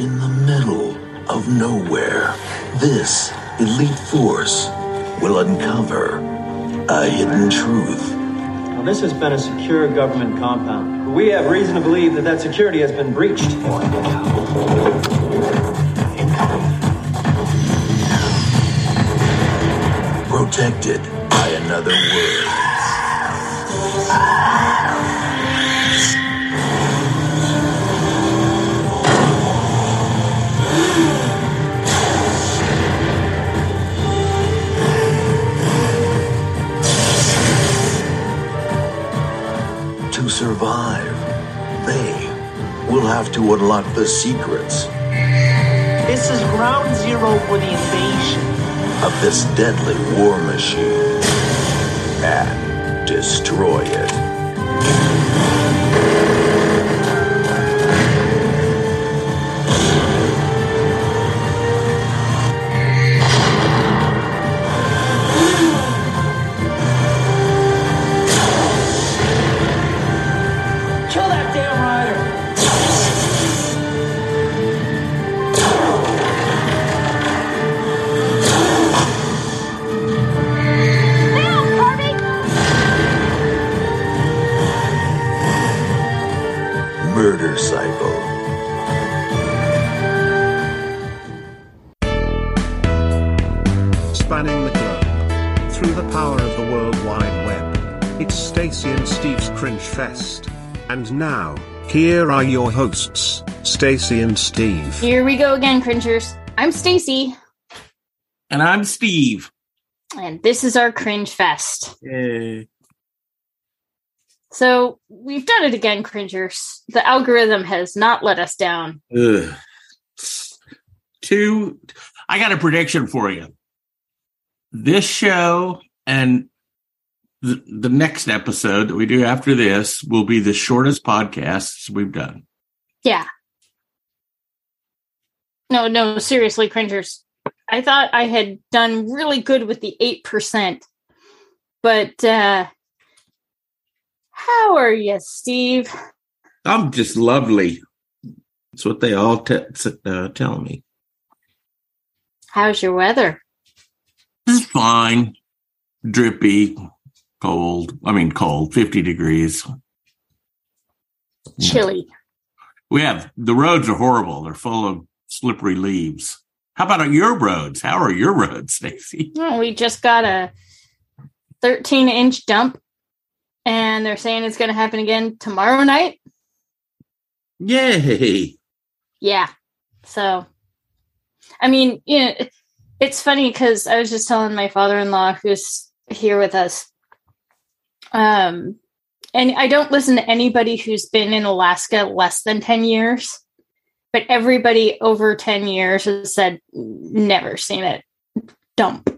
In the middle of nowhere, this elite force will uncover a hidden truth. Now, this has been a secure government compound. We have reason to believe that that security has been breached. Protected by another world. To survive, they will have to unlock the secrets This is ground zero for the invasion. of this deadly war machine and destroy it. Here are your hosts, Stacy and Steve. Here we go again, cringers. I'm Stacy, And I'm Steve. and this is our cringe fest. So we've done it again, cringers. The algorithm has not let us down. Ugh. Two, I got a prediction for you. This show and the, the next episode that we do after this will be the shortest podcasts we've done. Yeah. No, no, seriously, cringers. I thought I had done really good with the 8%. But uh how are you, Steve? I'm just lovely. That's what they all te- uh, tell me. How's your weather? It's fine. Drippy, cold. I mean, cold, 50 degrees. Chilly. We have the roads are horrible. They're full of slippery leaves. How about your roads? How are your roads, Stacy? Well, we just got a 13 inch dump, and they're saying it's going to happen again tomorrow night. Yay! Yeah. So, I mean, you know, it's funny because I was just telling my father in law who's here with us. Um, and I don't listen to anybody who's been in Alaska less than 10 years, but everybody over 10 years has said, never seen it dump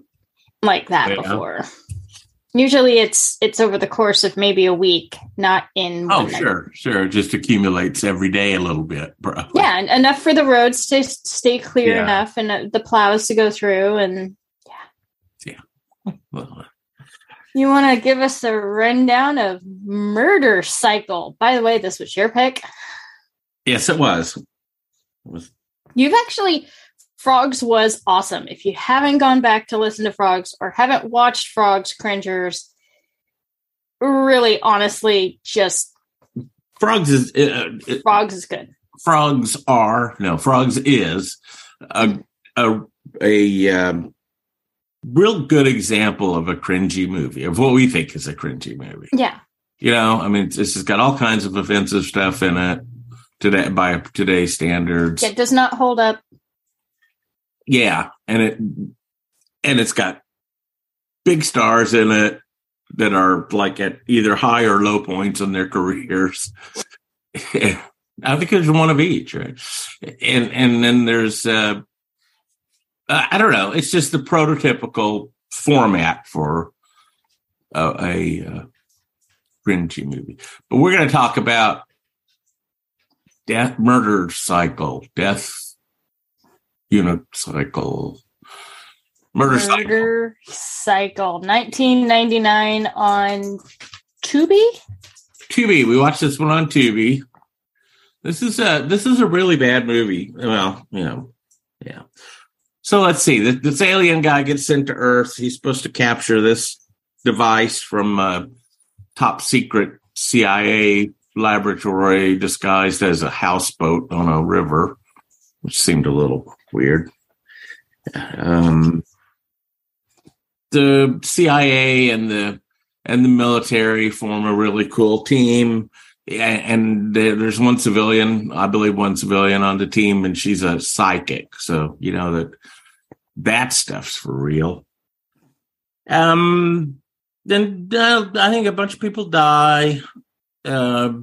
like that Yeah. before. Usually it's it's over the course of maybe a week, not in Oh, one night. sure, sure. It just accumulates every day a little bit, bro. Yeah, and enough for the roads to stay clear Yeah. enough and uh, the plows to go through. And yeah, yeah. Well, you want to give us a rundown of Murdercycle? By the way, this was your pick. yes, it was. It was You've actually Frogs was awesome. If you haven't gone back to listen to Frogs or haven't watched Frogs Cringers, really, honestly, just frogs is uh, uh, Frogs is good. frogs are no frogs is a a a um, real good example of a cringy movie of what we think is a cringy movie. Yeah, You know, I mean, this has got all kinds of offensive stuff in it today by today's standards. it does not hold up. Yeah, and it and it's got big stars in it that are like at either high or low points in their careers. I think there's one of each, right? And and then there's uh I I don't know, it's just the prototypical format for a, a uh, movie. But we're going to talk about death murder cycle, death unicycle, murder, cycle. Murdercycle, 1999 on Tubi. Tubi. We watched this one on Tubi. This is a this is a really bad movie. Well, you know, yeah. So let's see. This, alien guy gets sent to Earth. He's supposed to capture this device from a top secret CIA laboratory disguised as a houseboat on a river, which seemed a little weird. Um, the CIA and the and the military form a really cool team. And there's one civilian, I believe, one civilian on the team, and she's a psychic. So you know that that stuff's for real. Um, then uh, I think a bunch of people die. Uh,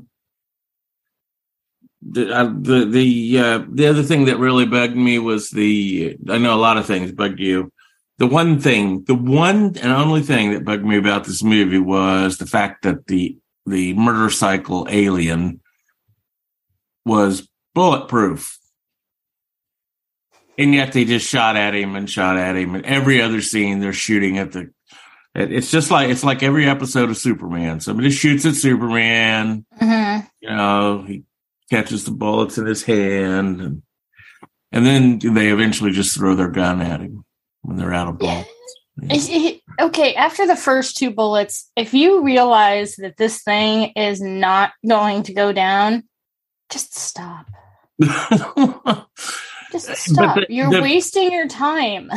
the uh, the the uh, the other thing that really bugged me was the I know a lot of things bugged you the one thing, the one and only thing that bugged me about this movie was the fact that the the motorcycle alien was bulletproof. And yet they just shot at him and shot at him. And every other scene they're shooting at the it's just like it's like every episode of Superman. Somebody shoots at Superman. Mm-hmm. You know, he catches the bullets in his hand and and then they eventually just throw their gun at him when they're out of bullets. Okay, after the first two bullets, if you realize that this thing is not going to go down, just stop. just stop. The, You're the, wasting your time.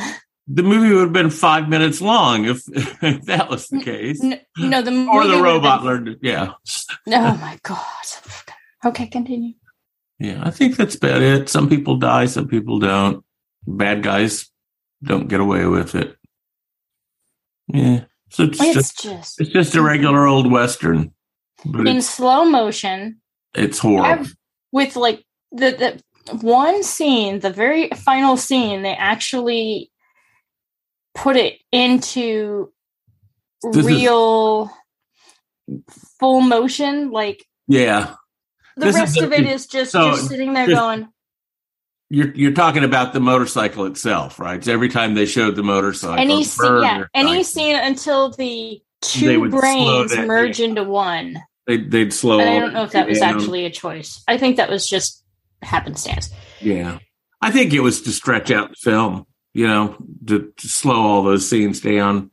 The movie would have been five minutes long if, if that was the case. No, no the or the robot been... learned. Yeah. oh my god. Okay, continue. Yeah, I think that's about it. Some people die, some people don't. Bad guys don't get away with it. Yeah. So it's, it's just, just, it's just a regular old western. in slow motion. It's horrible. With like the the one scene, the very final scene, they actually put it into this real is, full motion. Like yeah, the this rest is, of it is just so, you're sitting there just, going, you're you're talking about the motorcycle itself, right? Every time they showed the motorcycle, any scene, yeah, any scene until the two brains merge down. into one. They, would slow. And I don't know if that was down. actually a choice. I think that was just happenstance. Yeah, I think it was to stretch out the film. You know, to, to slow all those scenes down,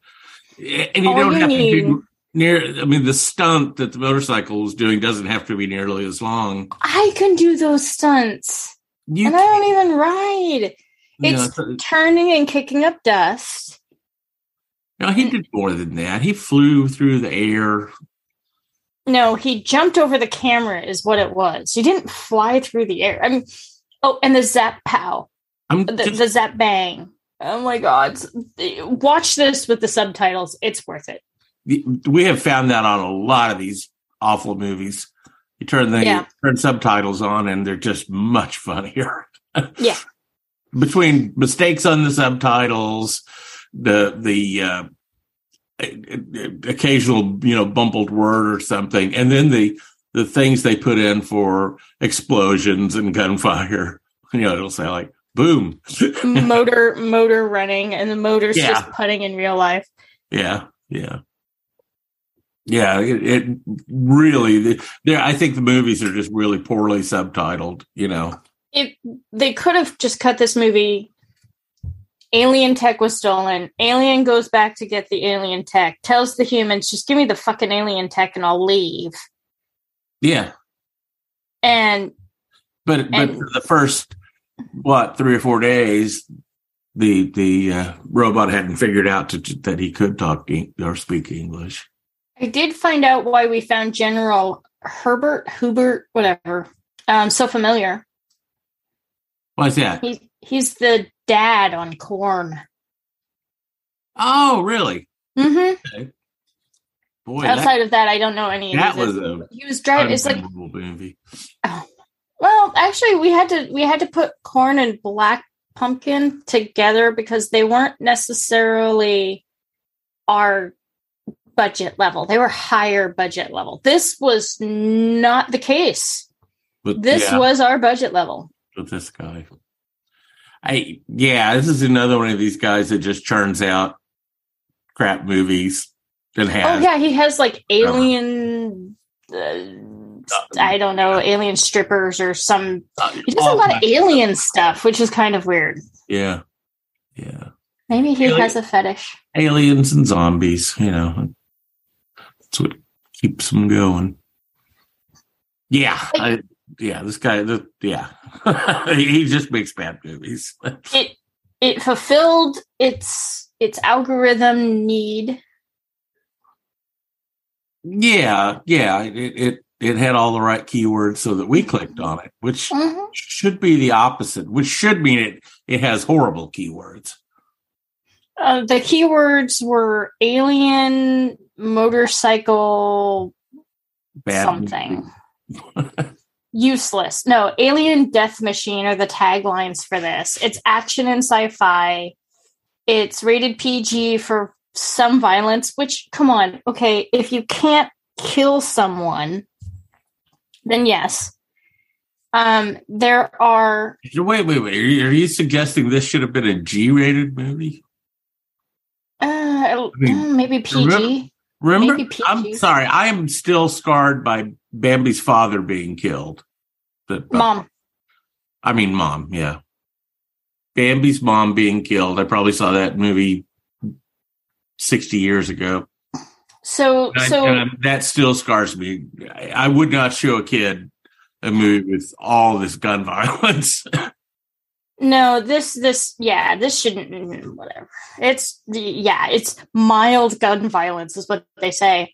and you all don't you have need, to do near. I mean, the stunt that the motorcycle was doing doesn't have to be nearly as long. I can do those stunts. You and I don't even ride. It's know, turning and kicking up dust. No, he did more than that. He flew through the air. No, he jumped over the camera, is what it was. He didn't fly through the air. I mean, oh, and the zap pow, the, just, the zap bang. Oh my god! Watch this with the subtitles. It's worth it. We have found that on a lot of these awful movies. You turn the yeah. turn subtitles on, and they're just much funnier. yeah. Between mistakes on the subtitles, the the uh, occasional you know bumbled word or something, and then the the things they put in for explosions and gunfire. You know, it'll say like boom, motor motor running, and the motor's yeah. just putting in real life. Yeah, yeah yeah, it, it really. There, I think the movies are just really poorly subtitled. You know, if they could have just cut this movie. Alien tech was stolen. Alien goes back to get the alien tech. Tells the humans, "Just give me the fucking alien tech, and I'll leave." Yeah. And but but for the first what three or four days, the the uh, robot hadn't figured out to, that he could talk or speak English. I did find out why we found General Herbert, Hubert, whatever, um, so familiar. Why's that? He's he's the dad on Corn. Oh, really? Mm-hmm. Okay. Boy, outside that, of that, I don't know any. That was a he was driving. It's like movie. Oh, well, actually, we had to we had to put Corn and Black Pumpkin together because they weren't necessarily our budget level. They were higher budget level. This was not the case. But, this yeah. was our budget level. With this guy. I yeah, this is another one of these guys that just churns out crap movies and has. Oh yeah, he has like Alien uh, I don't know, alien strippers or some. Uh, He does a lot of alien stuff, which is kind of weird. Yeah. Yeah. Maybe he Alien- has a fetish. Aliens and zombies, you know. That's what keeps them going. Yeah. I, yeah, this guy, the, yeah. he just makes bad movies. It it fulfilled its its algorithm need. yeah. Yeah. It, it, it had all the right keywords so that we clicked on it, which Mhm. should be the opposite, which should mean it, it has horrible keywords. Uh, the keywords were alien, motorcycle, Bad something. Useless. No, alien death machine are the taglines for this. It's action and sci-fi. It's rated PG for some violence, which come on, okay, if you can't kill someone, then yes. Um, there are Wait, wait, wait. Are you, are you suggesting this should have been a G rated movie? Uh, mean, maybe PG. remember- Maybe PG. I'm sorry. I am still scarred by Bambi's father being killed. But, Mom. I mean, mom. Yeah, Bambi's mom being killed. I probably saw that movie sixty years ago. So And so I'm- that still scars me. I, I would not show a kid a movie with all this gun violence. No, this this yeah, this shouldn't mm, whatever. It's the yeah, it's mild gun violence is what they say.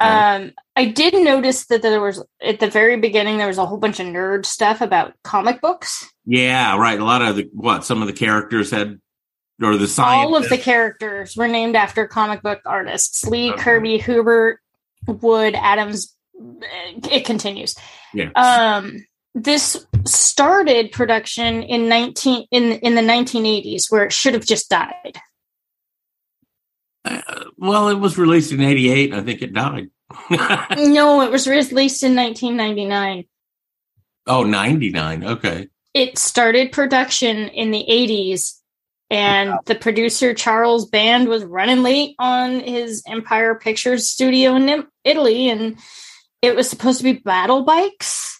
Um I did notice that there was at the very beginning there was a whole bunch of nerd stuff about comic books. yeah, right. A lot of the what some of the characters had, or the science. All of the characters were named after comic book artists. Lee, Okay. Kirby, Hubert, Wood, Adams. It continues. yeah. um this started production in 19 in in the 1980s where it should have just died Uh, well, it was released in '88. I think it died. no it was released in 1999 oh, 99. Okay. it started production in the 80s and the producer charles band was running late on his empire pictures studio in italy and it was supposed to be battle bikes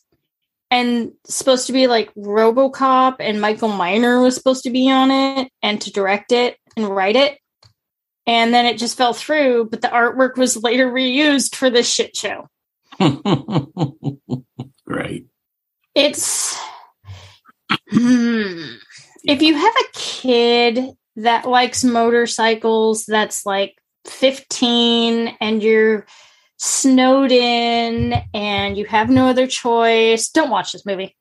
and supposed to be like robocop and michael miner was supposed to be on it and to direct it and write it and then it just fell through but the artwork was later reused for this shit show Great. it's Hmm. if you have a kid that likes motorcycles that's like 15 and you're snowed in and you have no other choice. Don't watch this movie.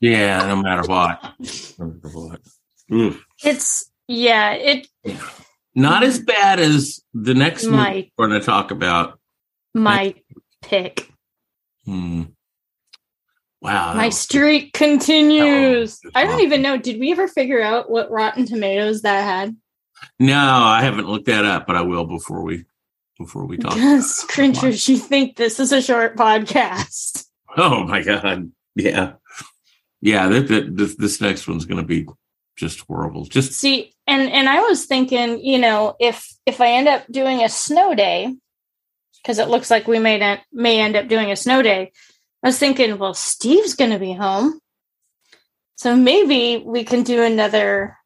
Yeah, no matter what. No matter what. It's yeah it Not as bad as the next movie we're going to talk about. my pick. Hmm. Wow. my streak continues. I don't even know. Did we ever figure out what rotten tomatoes that had? No, I haven't looked that up, but I will before we before we talk. because cringers you think this is a short podcast Oh my god. Yeah. Yeah, that, that, this this next one's going to be just horrible. Just See, and and I was thinking, you know, if if I end up doing a snow day, because it looks like we may not, may end up doing a snow day, I was thinking, well, Steve's going to be home, so maybe we can do another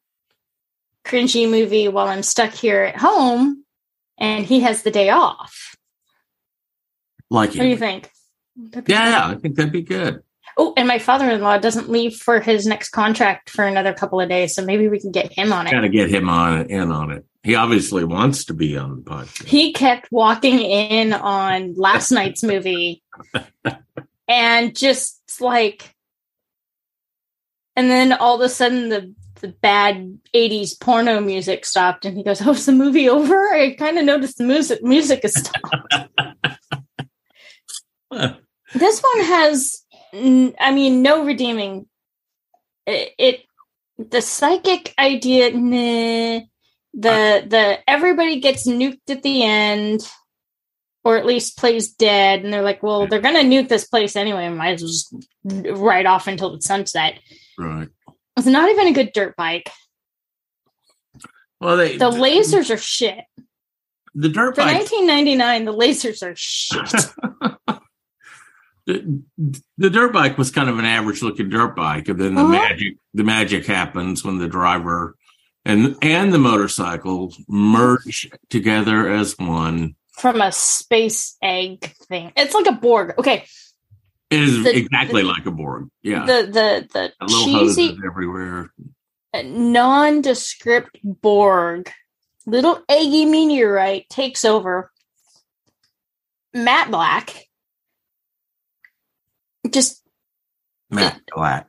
cringy movie while I'm stuck here at home, and he has the day off. like What do you think? Yeah, yeah, I think that'd be good. Oh, and my father-in-law doesn't leave for his next contract for another couple of days, so maybe we can get him on it. Got to get him on it, in on it. He obviously wants to be on the podcast. he kept walking in on last night's movie and just like and then all of a sudden the the bad 80s porno music stopped and he goes oh is the movie over? I kind of noticed the music music is stopped. This one has i mean no redeeming. It, it the psychic idea nah, the the everybody gets nuked at the end or at least plays dead and they're like well they're gonna nuke this place anyway might as well just right off until the sunset. Right. It's not even a good dirt bike Well, they the lasers are shit the dirt for bike. 1999 the lasers are shit the, the dirt bike was kind of an average looking dirt bike, and then the Uh-huh. magic the magic happens when the driver and and the motorcycle merge together as one. From a space egg thing. It's like a Borg. Okay. It is The- exactly the- like a Borg. Yeah, The the the A little cheesy hoses everywhere. Uh, nondescript Borg, little eggy meteorite takes over. Matte Black. Just Matte black.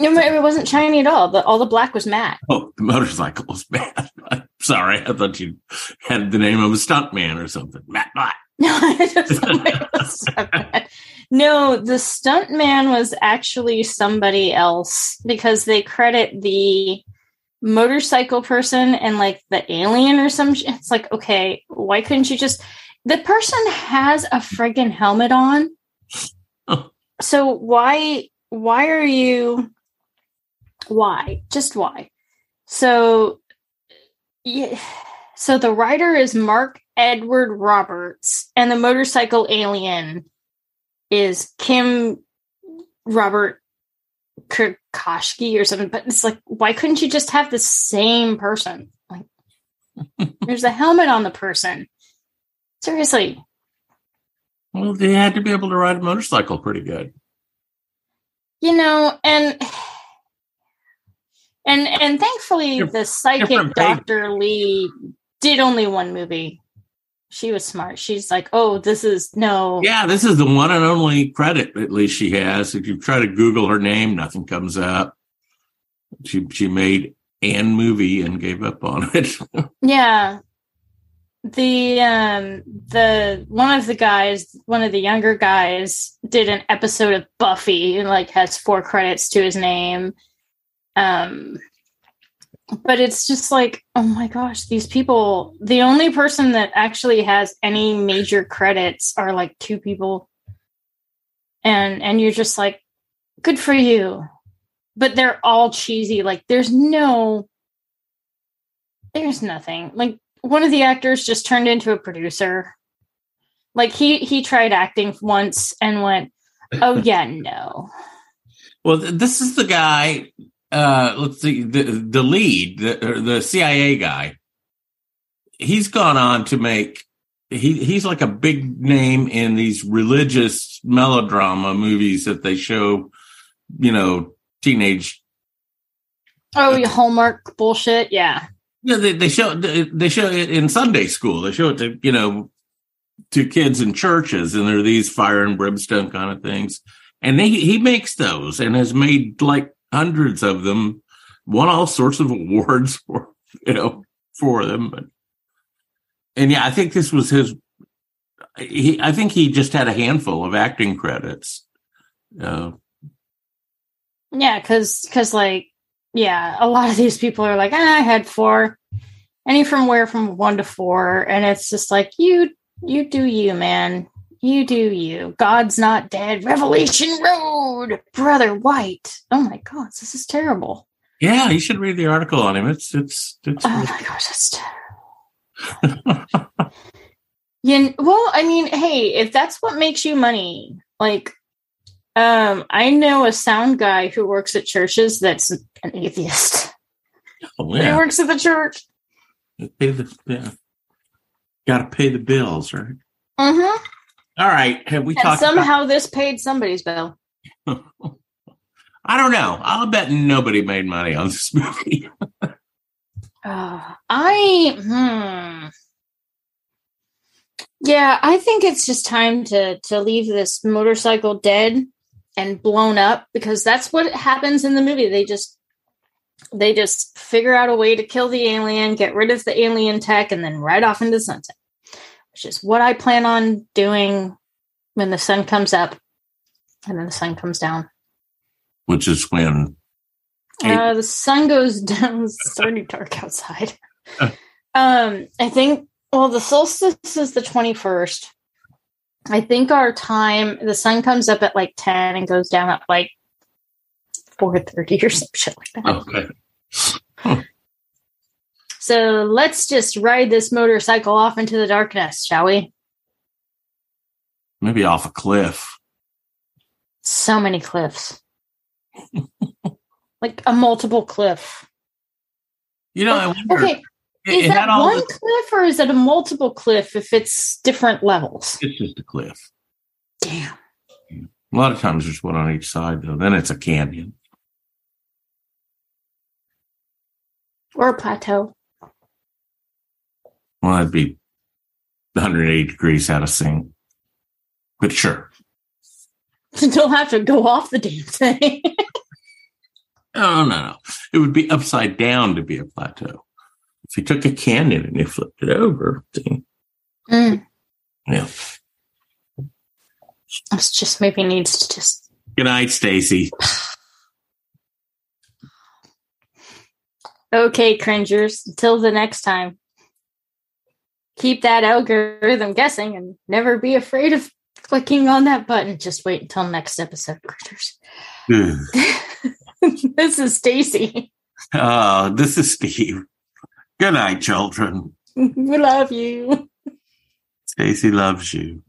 no, it wasn't shiny at all. The, all the black was matte. Oh, the motorcycle was bad. I'm sorry, I thought you had the name of a stuntman or something. Matt Black. No, I just it was so bad. no, the stunt man was actually somebody else because they credit the motorcycle person and like the alien or some. sh- It's like, okay, why couldn't you just? The person has a friggin' helmet on, Oh. so why? Why are you? Why? Just why? So, yeah. So the writer is Mark Edward Roberts, and the motorcycle alien is Kim Robert Kirkoski or something. But it's like, why couldn't you just have the same person? Like, there's a helmet on the person. Seriously, Well, they had to be able to ride a motorcycle pretty good. you know, and and and thankfully, the psychic. Doctor Lee did only one movie. She was smart. She's like, oh, this is no. Yeah, this is the one and only credit at least she has. If you try to Google her name, nothing comes up. She she made an movie and gave up on it. Yeah. The um the one of the guys, one of the younger guys did an episode of Buffy and like has four credits to his name. Um but it's just like, oh my gosh, these people the only person that actually has any major credits are like two people. And and you're just like, good for you. But they're all cheesy. Like there's no there's nothing. Like one of the actors just turned into a producer. Like he he tried acting once and went, "Oh yeah, no." well, this is the guy. Uh, let's see, the the lead, the the CIA guy. He's gone on to make. He he's like a big name in these religious melodrama movies that they show. You know, teenage Oh, you Hallmark bullshit. Yeah. Yeah, they, they show they show it in Sunday school. They show it to you know to kids in churches, and there are these fire and brimstone kind of things. And he he makes those and has made like hundreds of them, won all sorts of awards for you know for them. But, and yeah, I think this was his. He I think he just had a handful of acting credits. Uh, Yeah, cuz cuz like yeah, a lot of these people are like, ah, "I had four. Any from where from 1 to 4." And it's just like, "You you do you, man. You do you. God's not dead. Revelation Road. Brother White. Oh my god, this is terrible. yeah, you should read the article on him. It's it's it's. Oh my gosh, that's terrible. Yeah, well, I mean, hey, if that's what makes you money, like, um, I know a sound guy who works at churches that's an atheist. oh, He yeah. works at the church. Pay the yeah. Got to pay the bills, right? Mm-hmm. All right. Have we And talked? somehow this paid somebody's bill. I don't know. I'll bet nobody made money on this movie. Uh, I, hmm. Yeah, I think it's just time to to leave this motorcycle dead and blown up because that's what happens in the movie. They just they just figure out a way to kill the alien, get rid of the alien tech, and then ride off into sunset. Which is what I plan on doing when the sun comes up and then the sun comes down. Which is when. Uh, the sun goes down. It's already dark outside. Um, I think. Well, the solstice is the twenty first. I think our time. The sun comes up at like ten and goes down at like four thirty or some shit like that. okay. So let's just ride this motorcycle off into the darkness, shall we? Maybe off a cliff. So many cliffs. like a multiple cliff. You know, I wonder. Okay, is it that one the- cliff or is it a multiple cliff if it's different levels? it's just a cliff. Damn. A lot of times there's one on each side, though. Then it's a canyon. Or a plateau. Well, that'd be 180 degrees out of sync. But sure. You don't have to go off the damn thing. Oh, no, no. It would be upside down to be a plateau. If you took a canyon and you flipped it over, see? Mm, Yeah. it's just maybe needs to just Good night, Stacy. Okay, cringers. Until the next time. Keep that algorithm guessing and never be afraid of clicking on that button. Just wait until next episode, critters. Hmm. this is Stacy. Oh, this is Steve. Good night, children. we love you. Stacy loves you.